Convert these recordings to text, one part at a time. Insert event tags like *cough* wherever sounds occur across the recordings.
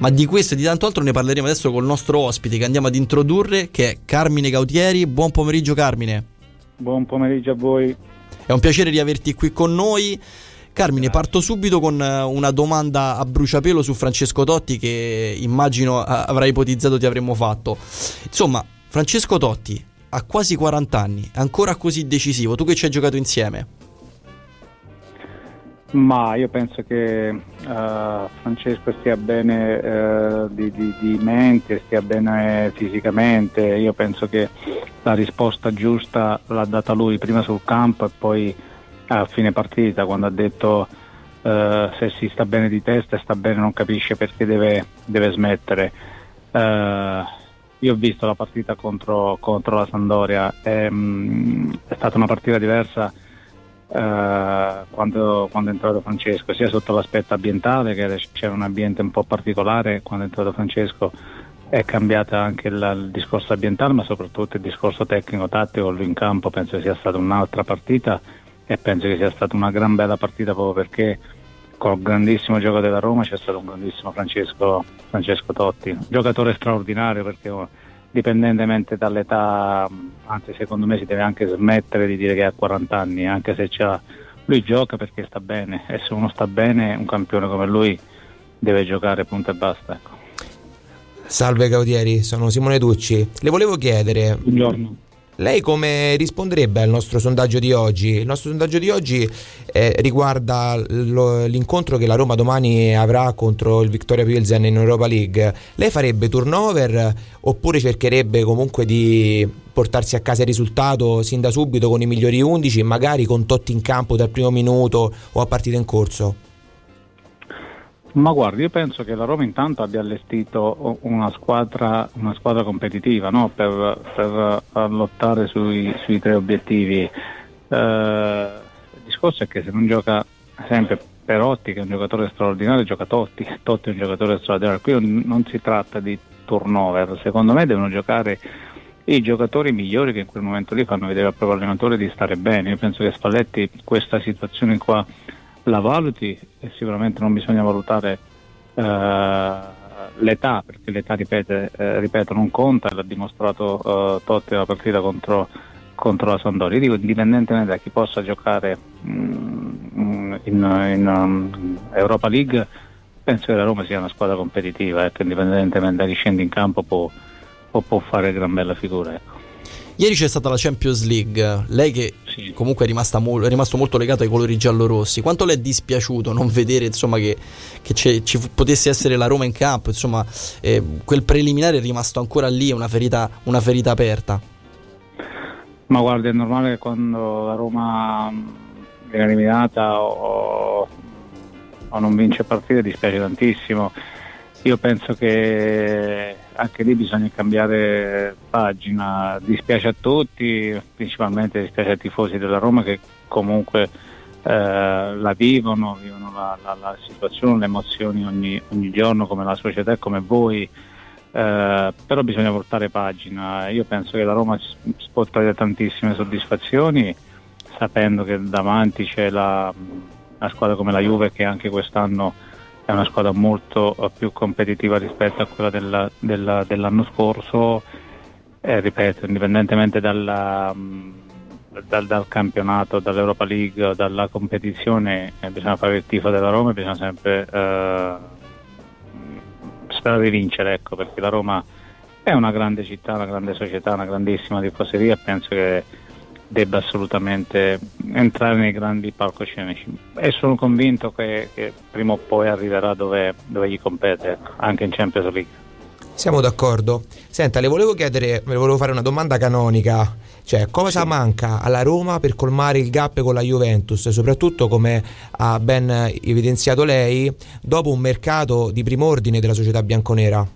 Ma di questo e di tanto altro ne parleremo adesso col nostro ospite che andiamo ad introdurre, che è Carmine Gautieri. Buon pomeriggio Carmine. Buon pomeriggio a voi. È un piacere riaverti qui con noi. Carmine, parto subito con eh, una domanda a bruciapelo su Francesco Totti che immagino avrai ipotizzato ti avremmo fatto. Insomma, Francesco Totti ha quasi 40 anni, ancora così decisivo. Tu che ci hai giocato insieme? Ma io penso che uh, Francesco stia bene uh, di, di, di, mente, stia bene fisicamente. Io penso che la risposta giusta l'ha data lui prima sul campo e poi a fine partita quando ha detto uh, se si sta bene di testa e sta bene non capisce perché deve, deve smettere. io ho visto la partita contro, contro la Sandoria, e, um, è stata una partita diversa eh, quando, quando, è entrato Francesco, sia sotto l'aspetto ambientale, che c'era un ambiente un po' particolare quando è entrato Francesco, è cambiato anche il, il discorso ambientale, ma soprattutto il discorso tecnico-tattico, lui in campo penso che sia stata un'altra partita e penso che sia stata una gran bella partita proprio perché con il grandissimo gioco della Roma c'è stato un grandissimo Francesco, Francesco Totti, giocatore straordinario perché dipendentemente dall'età, anzi secondo me si deve anche smettere di dire che ha 40 anni, anche se lui gioca perché sta bene e se uno sta bene un campione come lui deve giocare punto e basta. Ecco. Salve Gaudieri, sono Simone Ducci. Le volevo chiedere. Buongiorno lei come risponderebbe al nostro sondaggio di oggi? Il nostro sondaggio di oggi eh, riguarda lo, l'incontro che la Roma domani avrà contro il Victoria Pilsen in Europa League. Lei farebbe turnover oppure cercherebbe comunque di portarsi a casa il risultato sin da subito con i migliori 11, magari con Totti in campo dal primo minuto o a partita in corso? Ma guardi, io penso che la Roma intanto abbia allestito una squadra, una squadra competitiva no? per, per, eh, lottare sui, sui tre obiettivi. Eh, il discorso è che se non gioca sempre Perotti, che è un giocatore straordinario, gioca Totti, Totti è un giocatore straordinario. Qui non si tratta di turnover, secondo me devono giocare i giocatori migliori che in quel momento lì fanno vedere al proprio allenatore di stare bene. Io penso che Spalletti questa situazione qua la valuti e sicuramente non bisogna valutare eh, l'età, perché l'età ripete, eh, ripeto non conta, l'ha dimostrato eh, Totti la partita contro, contro la Sampdoria. Io dico indipendentemente da chi possa giocare mm, in, in um, Europa League, penso che la Roma sia una squadra competitiva, ecco, indipendentemente da chi scende in campo può, può, può fare gran bella figura. Ecco. Ieri c'è stata la Champions League, lei che sì. comunque è, mo- è, rimasto molto legato ai colori giallorossi, quanto le è dispiaciuto non vedere insomma, che, che ci potesse essere la Roma in campo, insomma eh, quel preliminare è rimasto ancora lì, una ferita, una ferita aperta? Ma guarda, è normale che quando la Roma viene eliminata o, o non vince partite dispiace tantissimo. Io penso che anche lì bisogna cambiare pagina, dispiace a tutti, principalmente dispiace ai tifosi della Roma che comunque eh, la vivono, vivono la, la, la, situazione, le emozioni ogni, ogni, giorno come la società e come voi, eh, però bisogna portare pagina, io penso che la Roma può tantissime soddisfazioni sapendo che davanti c'è la, una squadra come la Juve che anche quest'anno è una squadra molto eh, più competitiva rispetto a quella della, della, dell'anno scorso, eh, ripeto, indipendentemente dalla, mm, dal, dal, campionato, dall'Europa League, dalla competizione, eh, bisogna fare il tifo della Roma e bisogna sempre eh, sperare di vincere, ecco, perché la Roma è una grande città, una grande società, una grandissima tifoseria penso che debba assolutamente entrare nei grandi palcoscenici e sono convinto che, che prima o poi arriverà dove, dove gli compete, anche in Champions League. Siamo d'accordo. Senta, le volevo chiedere, le volevo fare una domanda canonica, cioè cosa sì. manca alla Roma per colmare il gap con la Juventus, soprattutto come ha ben evidenziato lei, dopo un mercato di prim'ordine della società bianconera?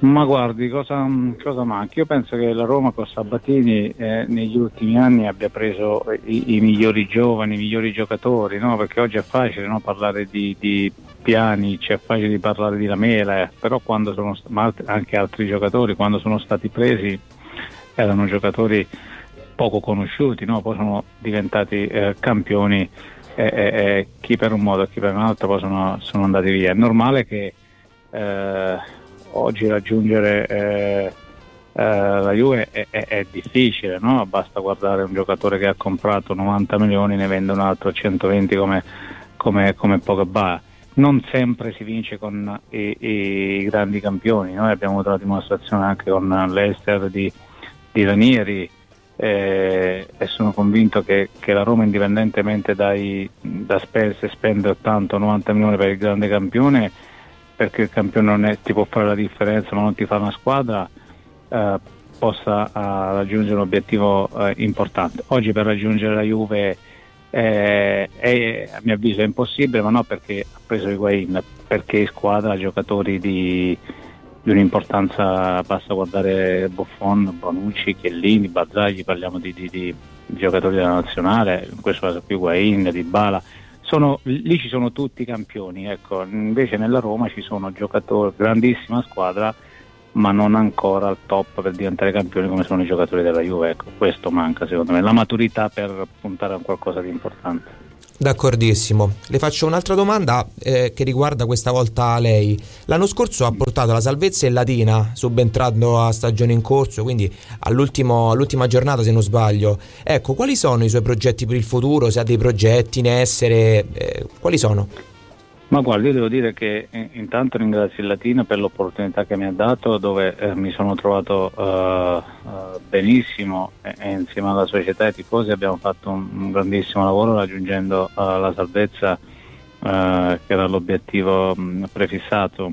Ma guardi, cosa, cosa, manca? Io penso che la Roma con Sabatini eh, negli ultimi anni abbia preso i, i, migliori giovani, i migliori giocatori, no? perché oggi è facile no? parlare di, di piani, è facile parlare di Lamela, eh. però quando sono anche altri giocatori, quando sono stati presi erano giocatori poco conosciuti, no? poi sono diventati eh, campioni e, e, chi per un modo e chi per un altro poi sono, sono andati via. È normale che eh, oggi raggiungere eh, eh, la Juve è, è, è difficile, no? basta guardare un giocatore che ha comprato 90 milioni, ne vende un altro 120 come, come, come Pogba. Non sempre si vince con i, i grandi campioni, noi abbiamo avuto la dimostrazione anche con l'Ester di, di Ranieri eh, e sono convinto che, che, la Roma indipendentemente dai, da spese spende 80-90 milioni per il grande campione perché il campione non è, ti può fare la differenza ma non ti fa una squadra eh, possa uh, raggiungere un obiettivo uh, importante. Oggi per raggiungere la Juve eh, è, a mio avviso è impossibile, ma non perché ha preso i Higuain, perché squadra giocatori di, di, un'importanza, basta guardare Buffon, Bonucci, Chiellini, Bazzagli, parliamo di, di, di, giocatori della nazionale, in questo caso più Higuain, Di Bala. Sono, lì ci sono tutti i campioni, ecco. invece nella Roma ci sono giocatori, grandissima squadra, ma non ancora al top per diventare campioni come sono i giocatori della Juve. Ecco, questo manca secondo me, la maturità per puntare a qualcosa di importante. D'accordissimo. Le faccio un'altra domanda eh, che riguarda questa volta lei. L'anno scorso ha portato la salvezza in Latina, subentrando a stagione in corso, quindi all'ultima giornata se non sbaglio. Ecco, quali sono i suoi progetti per il futuro? Se ha dei progetti in essere, eh, quali sono? Ma guarda, io devo dire che eh, intanto ringrazio il Latino per l'opportunità che mi ha dato, dove eh, mi sono trovato uh, uh, benissimo e, e, insieme alla società e ai tifosi abbiamo fatto un, un grandissimo lavoro raggiungendo uh, la salvezza che era l'obiettivo mh, prefissato.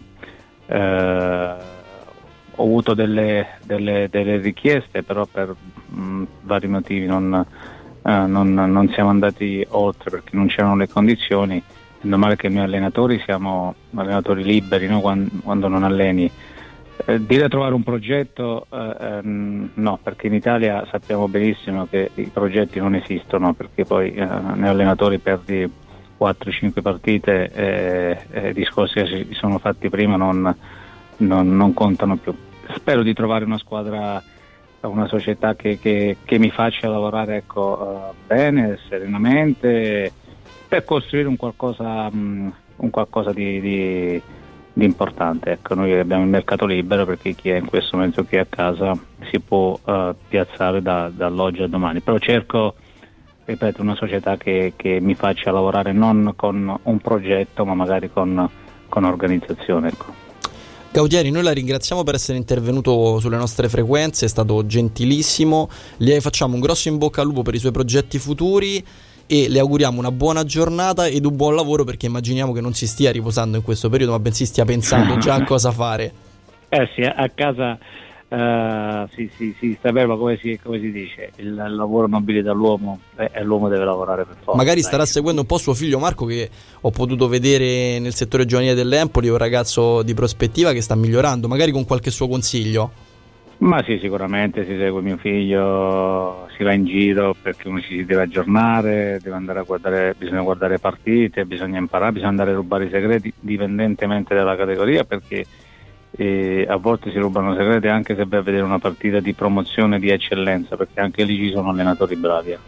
ho avuto delle, delle, delle, richieste, però per mh, vari motivi non, non, non siamo andati oltre perché non c'erano le condizioni è normale che noi allenatori siamo allenatori liberi no? quando, quando, non alleni. Eh, dire trovare un progetto eh, ehm, no, perché in Italia sappiamo benissimo che i progetti non esistono, perché poi eh, nei allenatori perdi 4-5 partite e eh, i discorsi che si sono fatti prima non, non, non, contano più. Spero di trovare una squadra, una società che, che, che mi faccia lavorare ecco, eh, bene, serenamente per costruire un qualcosa, um, un qualcosa di, di, di, importante. Ecco, noi abbiamo il mercato libero perché chi è in questo momento qui a casa si può uh, piazzare da, dall'oggi a domani, però cerco ripeto, una società che, che, mi faccia lavorare non con un progetto ma magari con, con organizzazione. Ecco. Gaudieri, noi la ringraziamo per essere intervenuto sulle nostre frequenze, è stato gentilissimo, le facciamo un grosso in bocca al lupo per i suoi progetti futuri e le auguriamo una buona giornata ed un buon lavoro perché immaginiamo che non si stia riposando in questo periodo ma bensì stia pensando già a cosa fare. *laughs* Eh sì, a casa uh, si, si, si, sta bene, ma come si, come si dice, il, il, lavoro nobilita l'uomo e eh, l'uomo deve lavorare per forza. Magari starà dai. seguendo un po' suo figlio Marco che ho potuto vedere nel settore giovanile dell'Empoli, un ragazzo di prospettiva che sta migliorando, magari con qualche suo consiglio. Ma sì, sicuramente si segue mio figlio, si va in giro perché uno ci si deve aggiornare, deve andare a guardare, bisogna guardare partite, bisogna imparare, bisogna andare a rubare i segreti dipendentemente dalla categoria perché eh, a volte si rubano segreti anche se vai a vedere una partita di promozione di eccellenza perché anche lì ci sono allenatori bravi. Ecco.